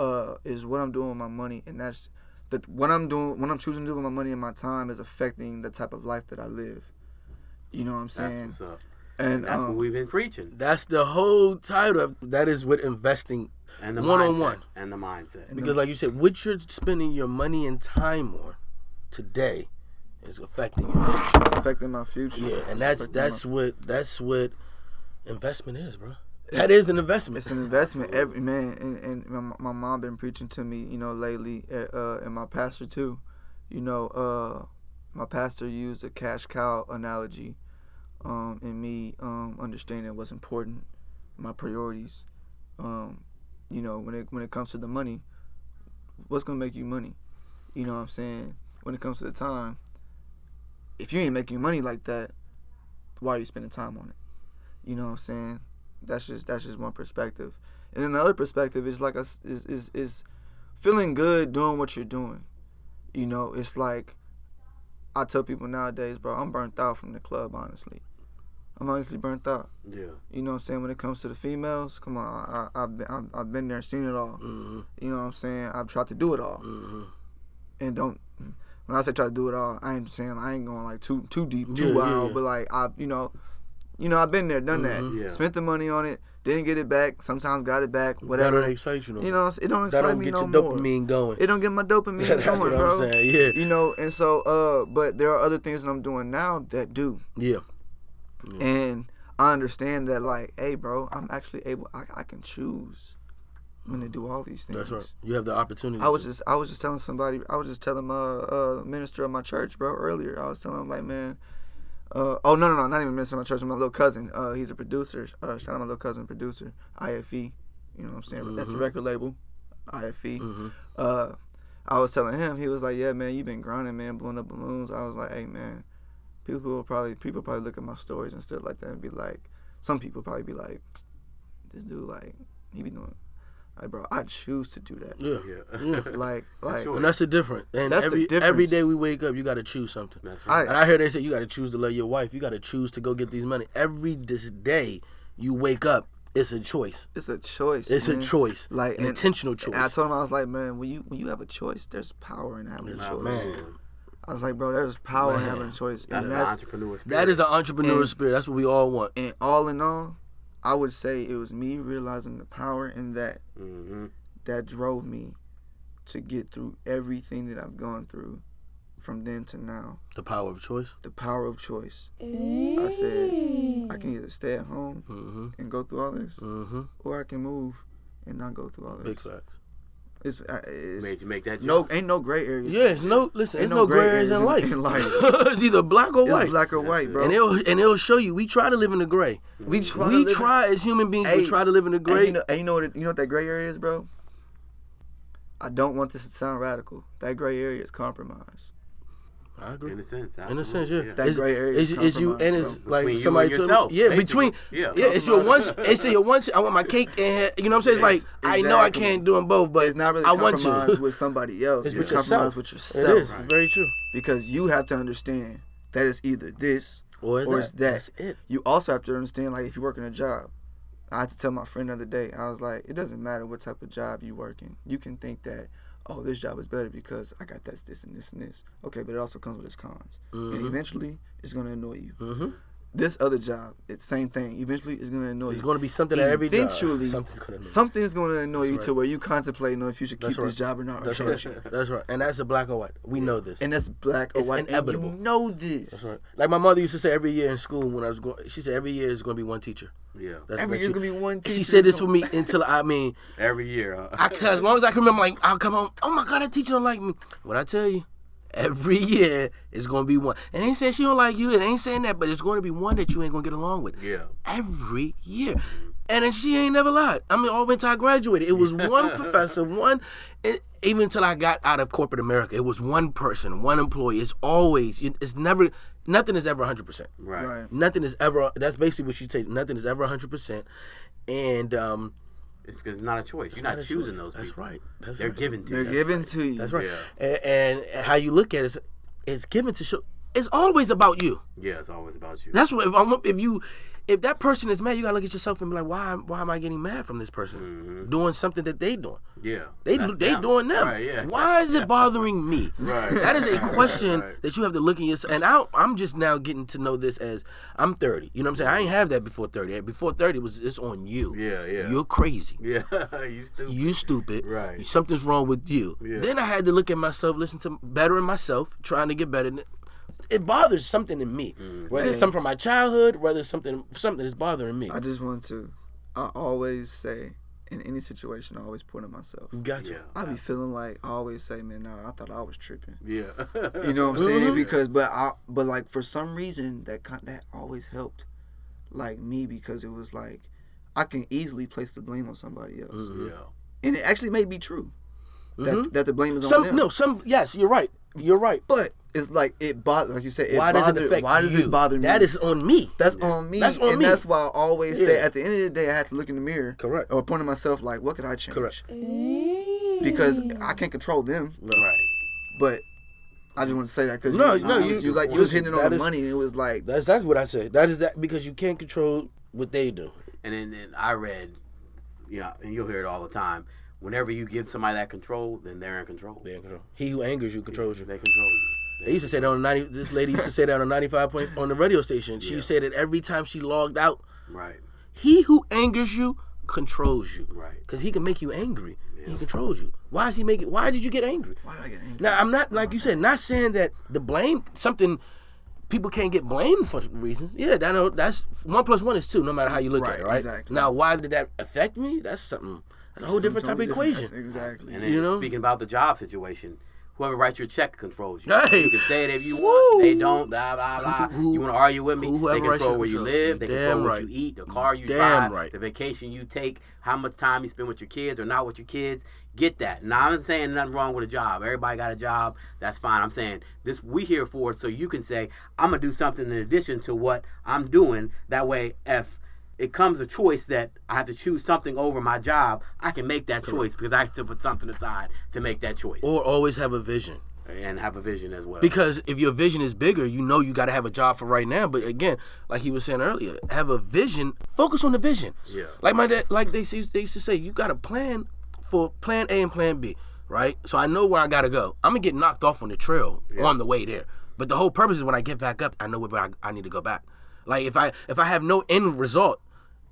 uh, is what I'm doing with my money, and that's that what I'm doing, what I'm choosing to do with my money and my time is affecting the type of life that I live. You know what I'm That's saying? What's up. And That's what um, we've been preaching. That's the whole title. Of, that is what investing. And the one-on-one. And the mindset. Because, like you said, what you're spending your money and time on today is affecting your future. affecting my future. Yeah, and that's Affecting my that's what that's what investment is, bro. That is an investment. It's an investment, every man, and, and my, my mom been preaching to me, you know, lately, uh, uh, and my pastor too. You know, uh, my pastor used a cash cow analogy, um, in me um, understanding what's important, my priorities. Um, you know, when it when it comes to the money, what's gonna make you money? You know what I'm saying? When it comes to the time, if you ain't making money like that, why are you spending time on it? You know what I'm saying? That's just that's just one perspective, and then the other perspective is like us is is is feeling good doing what you're doing. You know, it's like I tell people nowadays, bro, I'm burnt out from the club. Honestly, I'm honestly burnt out. Yeah. You know what I'm saying? When it comes to the females, come on, I, I, I've been I've, I've been there, seen it all. Mhm, You know what I'm saying? I've tried to do it all, mhm. and don't. When I say try to do it all, I ain't saying I ain't going like too too deep, too Yeah, wild, yeah. but like I've, you know, you know, I've been there, done that. Yeah. Spent the money on it, didn't get it back. Sometimes got it back, That whatever. don't excite you no You know, it don't excite that don't me get no your more. dopamine going. It don't get my dopamine That's going, what bro. I'm saying. Yeah, You know, and so, uh, but there are other things that I'm doing now that do, yeah. And I understand that, like, hey, bro, I'm actually able. I, I can choose when to do all these things. That's right. You have the opportunity. I was to. just I was just telling somebody I was just telling my uh, minister of my church, bro, earlier. I was telling him like, man, uh, oh no no no, not even minister of my church, my little cousin. Uh, he's a producer. Uh, shout out my little cousin, producer, IFE. You know what I'm saying? That's the Mhm. record label, IFE. Mhm. Uh, I was telling him, he was like, yeah, man, you've been grinding, man, blowing up balloons. I was like, hey, man, people will probably people probably look at my stories and stuff like that and be like, some people probably be like, this dude like he be doing. Like, bro, I choose to do that. Yeah. Yeah. Like, like, Sure. And that's the difference. And That's the every difference. every day we wake up, you got to choose something. That's I- right. And I hear they say you got to choose to love your wife. You got to choose to go get these money. Every this day you wake up, it's a choice. It's a choice. It's man. a choice. Like an and- intentional choice. and I told him I was like, man, when you when you have a choice, there's power in having a Nah, choice. man. I was like, bro, there's power in having a choice, That's and that's entrepreneur spirit. that is the entrepreneur And- spirit. That's what we all want. and all in all, I would say it was me realizing the power in that hmm that drove me to get through everything that I've gone through from then to now. The power of choice. The power of choice. I said I can either stay at home Mm-hmm. and go through all this, Mm-hmm. or I can move and not go through all this. Big facts. It's, uh, it's Made you make that no, jump. ain't no gray areas. Yeah, it's no listen. Ain't It's no no gray gray areas in life. in- in life. it's either black or It's white. black or white, bro. And it'll and it'll show you. We try to live in the gray. we try. we live in- try as human beings. Hey, we try to live in the And gray. you know, and you know what? You know what that gray area is, bro. I don't want this to sound radical. That gray area is compromise. I agree. In a sense. In a sense, yeah. absolutely, That It's, gray area it's, is it's you, and it's bro. like Between you somebody and told yourself, me, yeah, basically. between, Yeah. yeah, it's your one, it's your one. I want my cake and you know what I'm saying. It's like I know I can't do them both, but It's not really I want to. with somebody else. It's It's, with yourself. compromise with It yourself. is very true. Because you have to understand that it's either this Or is or that? it's that. That's it. You also have to understand, like, if you work in a job. I had to tell my friend the other day, I was like, it doesn't matter what type of job you work in. You can think that, oh, this job is better because I got this, this, and this, and this. Okay, but it also comes with its cons. And Mhm. eventually, it's going to annoy you. Mm-hmm. This other job, it's same thing. Eventually, it's going to annoy It's you. going to be something at every job. Eventually, Something's going to. Something's going to annoy you right. to where you contemplating on if you should keep right. this job or not. That's right. That's right. And that's a black or white. We know this. And that's black or It's white. inevitable. And you know this. That's right. Like my mother used to say every year in school when I was going. She said every year is going to be one teacher. Yeah. That's Every what year's she- going to be one teacher. She said this for me until I mean, Every year. Huh? I, as long as I can remember, like I'll come home. Oh my God, that teacher don't like me. What I tell you, every year is gonna be one. And ain't saying she don't like you. It ain't saying that, but it's gonna be one that you ain't gonna get along with. yeah. Every year. And then she ain't never lied. I mean, all until I graduated, it was one professor, one. It, even until I got out of corporate America, it was one person, one employee. It's always. It's never. Nothing is ever hundred percent. Right. Right. Nothing is ever. That's basically what she takes. Nothing is ever hundred percent. And um, It's because it's not a choice. it's You're not, a choosing choice. those That's people. right. That's They're right. given to you. They're you. given to you. That's right. Yeah. And, and how you look at it is, it's given to show. it's always about you. Yeah, it's always about you. That's what if I'm if you if that person is mad, you gotta look at yourself and be like, why why am I getting mad from this person doing something that they doing? yeah. They Mm-hmm. They them. doing them. Right, yeah. Why is it bothering me? Right. That is a question Right. that you have to look in yourself. And I, I'm just now getting to know this as I'm 30. You know what I'm saying? I ain't have that before 30. Before 30 was it's on you. Yeah, yeah. You're crazy. Yeah, you stupid. You stupid. Right. Something's wrong with you. Yeah. Then I had to look at myself, listen to bettering myself, trying to get better. It bothers something in me. Mm. Whether it's something from my childhood, whether it's something something that's bothering me. I just want to. I always say in any situation, I always point at myself. Gotcha. Yeah. I be feeling like I always say, man, nah, I thought I was tripping. Yeah. You know what I'm Mm-hmm. saying? Because but I but like for some reason that that always helped, like me because it was like I can easily place the blame on somebody else, Mm-hmm. yeah. and it actually may be true that that the blame is on Some them. no, some yes, you're right. You're right. but it's like it bothers like you said. It Why does it bother- affect Why does you? it bother me? That is on me. That's on me. That's on and me. that's why I always say at the end of the day I have to look in the mirror. Correct. Or point at myself like, what could I change? Correct. Mm. Because I can't control them. Right. But I just want to say that because No, you, no, you, you- you like you was listen, hitting on the is- money. And it was like That's that's what I say. That is that because you can't control what they do. And then, then I read, yeah, and you'll hear it all the time. Whenever you give somebody that control, then they're in control. They're in control. He who angers you controls you. They control you. They used to say that on ninety. This lady used to say that on ninety five point on the radio station. She Yeah. said it every time she logged out. Right. He who angers you controls you. Right. Because he can make you angry. He controls you. Why is he making? Why did you get angry? why did I get angry? Now I'm not like you said, not saying that the blame something people can't get blamed for reasons. Yeah, that know that's one plus one is two, no matter how you look at it, right? exactly. Now why did that affect me? That's something that's a whole different type of equation. That's Exactly. And then You know? speaking about the job situation, whoever writes your check controls you. Hey. You can say it if you want. They don't. Blah blah blah. Who- you want to argue with me? they control where you live. They control what you eat, the car you Damn drive, right. the vacation you take, how much time you spend with your kids or not with your kids. Get that. Now I'm not saying nothing wrong with a job. Everybody got a job. That's fine. I'm saying this we here for it so you can say I'm gonna do something in addition to what I'm doing. That way, if it comes a choice that I have to choose something over my job, I can make that choice because I have to put something aside to make that choice Or always have a vision. and have a vision as well. Because if your vision is bigger, you know you got to have a job for right now. But again, like he was saying earlier, have a vision. Focus on the vision. Yeah. Like my dad, like they used, they used to say, you got a plan for plan A and plan B, right? So I know where I got to go. I'm gonna get knocked off on the trail on the way there. But the whole purpose is when I get back up, I know where I, I need to go back. Like if I if I have no end result,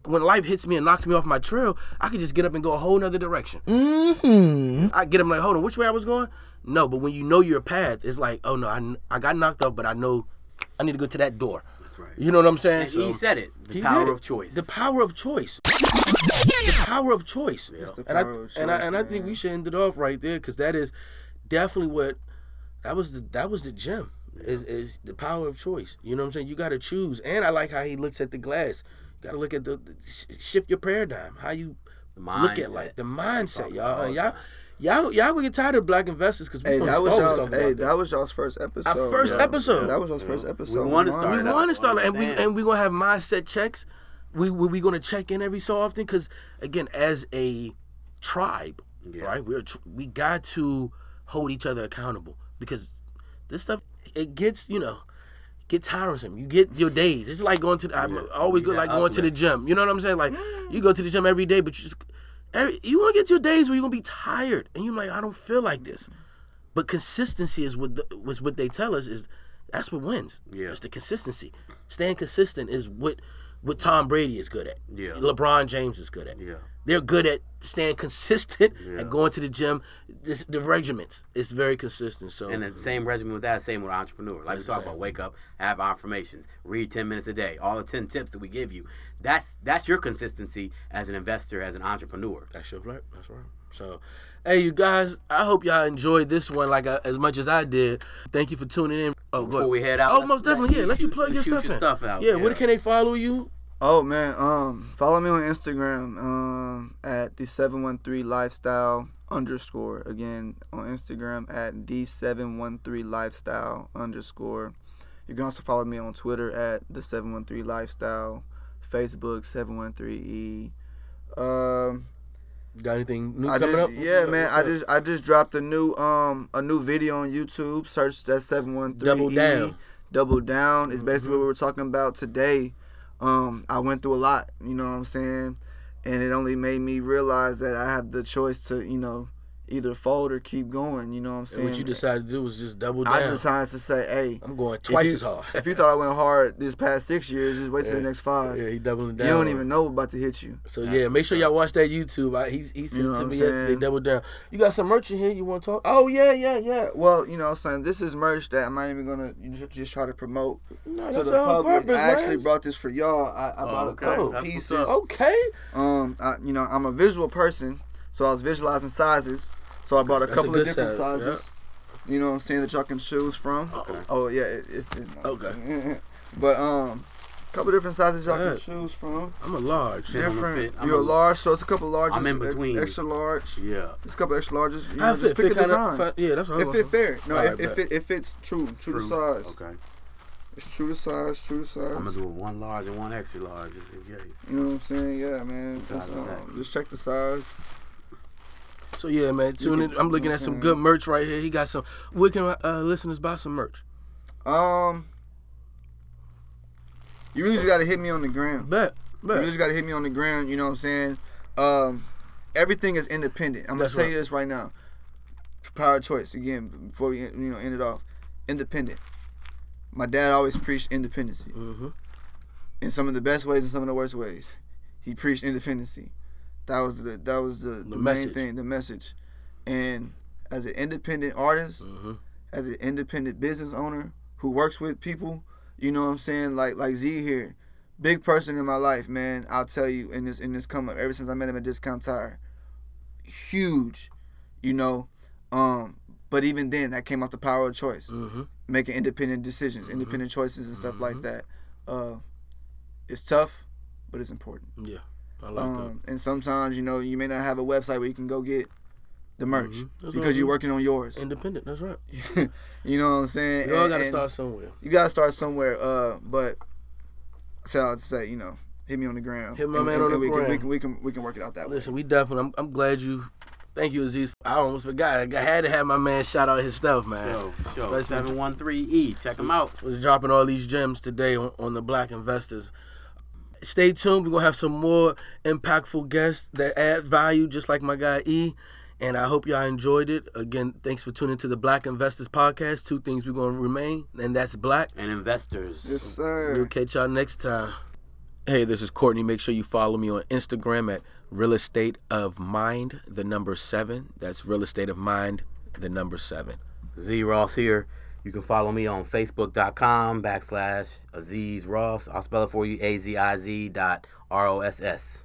when life hits me and knocks me off my trail, I can just get up and go a whole nother direction. Mm-hmm. I get them like, hold on, which way I was going? No, but when you know your path, it's like, oh no, I, I got knocked off, but I know I need to go to that door. That's right. You know what I'm saying? And he said it. The power did. of choice. The power of choice. the power of choice. the and I power of and I choice, and I think we should end it off right there because that is definitely what that was the that was the gem. Is is the power of choice. You know what I'm saying? You got to choose. And I like how he looks at the glass. You got to look at the, the shift your paradigm. How you The look at like. The mindset, y'all. all And y'all. Y'all, y'all gonna get tired of black investors because we Hey, gonna that was y'all's. talk about Hey, that. that was y'all's first episode. Our first Yeah. episode. That was y'all's first episode. wanted to start We want to start, and we Understand. and we gonna have mindset checks. We we, we gonna check in every so often because again, as a tribe, Yeah. right? We're we got to hold each other accountable because this stuff it gets you know get tiresome. You get your days. It's like going to the, I'm Yeah. always like going to the gym. You know what I'm saying? Like you go to the gym every day, but you just every, you gonna get your days where you're gonna be tired and you're like I don't feel like this. But consistency is what the, was what they tell us is that's what wins. Yeah. It's the consistency. Staying consistent is what what Tom Brady is good at. Yeah. LeBron James is good at. Yeah. They're good at staying consistent Yeah. and going to the gym. The, the regiments is very consistent. So And the same regimen with that, same with entrepreneur. Like we talk about, wake up, have affirmations, read ten minutes a day. All the ten tips that we give you. That's that's your consistency as an investor, as an entrepreneur. That's your right. That's right. So, hey, you guys, I hope y'all enjoyed this one like I, as much as I did. Thank you for tuning in. Oh, Before we head out, oh, most definitely. Yeah, let you plug your stuff your in. stuff out, Yeah, yeah. where can they follow you? Oh man, um, follow me on Instagram um, at the seven one three lifestyle underscore. Again on Instagram at the seven one three lifestyle underscore. You can also follow me on Twitter at the seven one three lifestyle, Facebook seven one three e. Um, Got anything new I coming just up? yeah What's man, up? I just I just dropped a new um a new video on YouTube. Search that seven one three Double down. double down is basically Mm-hmm. what we were talking about today. Um, I went through a lot, you know what I'm saying, and it only made me realize that I have the choice to, you know, either fold or keep going. You know what I'm And saying? what you decided to do was just double down. I decided to say, hey, I'm going twice you- as hard. If you thought I went hard this past six years, just wait till Yeah. the next five. yeah, he doubling down. you don't even know what's about to hit you. So yeah, make sure y'all watch that YouTube. I, he's he said You know to me I'm yesterday, double down. You got some merch in here? You want to talk? Oh yeah, yeah, yeah. Well, you know, what I'm saying this is merch that I'm not even gonna just, just try to promote No, to that's the public. purpose, I actually man. brought this for y'all. I, I brought okay. a couple That's pieces. up. Okay. Um, I, you know, I'm a visual person, so I was visualizing sizes. So I brought a That's couple good of different size, sizes. You know what I'm saying that y'all can choose from. Okay. Oh yeah, it, it's, it's Okay. but um, couple different sizes y'all can choose from. I'm a large. Fit Different. I'm You're a a- large, so it's a couple larges. I'm in between. Extra large. Yeah. It's a couple extra larges. You I know, just pick a kinda- yeah, that's what It I fit fair. No, Alright, it, it bet. fit. It fits true. True, to size. Okay. It's true to size. True to size. I'm gonna do one large and one extra large just in case. You know what I'm saying? Yeah, man. Just, um, just check the size. So yeah, man. Tune in. I'm looking at some good merch right here. He got some. Where can uh, listeners buy some merch? Um, you really just gotta hit me on the ground. Bet. You Bet. really just gotta hit me on the ground. You know what I'm saying? Um, everything is independent. I'm That's gonna tell right. you this right now. Power choice again before we you know end it off. Independent. My dad always preached independency Mm-hmm. in some of the best ways and some of the worst ways. He preached independency. That was the that was the, the, main message. thing, the message. And as an independent artist, Mm-hmm. as an independent business owner who works with people, you know what I'm saying? Like like Z here, big person in my life, man. I'll tell you in this in this come up ever since I met him at Discount Tire, huge, you know. Um, but even then, that came off the power of choice, Mm-hmm. making independent decisions, independent choices, and stuff like that. Uh, it's tough, but it's important. Yeah. I like Um, and sometimes you know you may not have a website where you can go get the merch Mhm. Because you're working on yours. Independent. That's right. you know what I'm saying? You all got to start somewhere. You gotta start somewhere. Uh, but so I'd say you know hit me on the ground. Hit my And- man and- on the and we Can, we ground. can we can we can work it out that Listen, we definitely. I'm, I'm glad you. Thank you, Aziz. I almost forgot. I had to have my man shout out his stuff, man. Yo, yo, Especially- seven one three E. Check him out. was dropping all these gems today on, on the Black Investors. Stay tuned. We're gonna have some more impactful guests that add value, just like my guy E. And I hope y'all enjoyed it. Again, thanks for tuning to the Black Investors Podcast. Two things we're gonna remain, and that's black. And investors. Yes, sir. We'll catch y'all next time. Hey, this is Courtney. Make sure you follow me on Instagram at Real Estate of Mind, the number seven. That's Real Estate of Mind, the number seven. Z Ross here. You can follow me on Facebook.com backslash Aziz Ross. I'll spell it for you A Z I Z dot R O S S.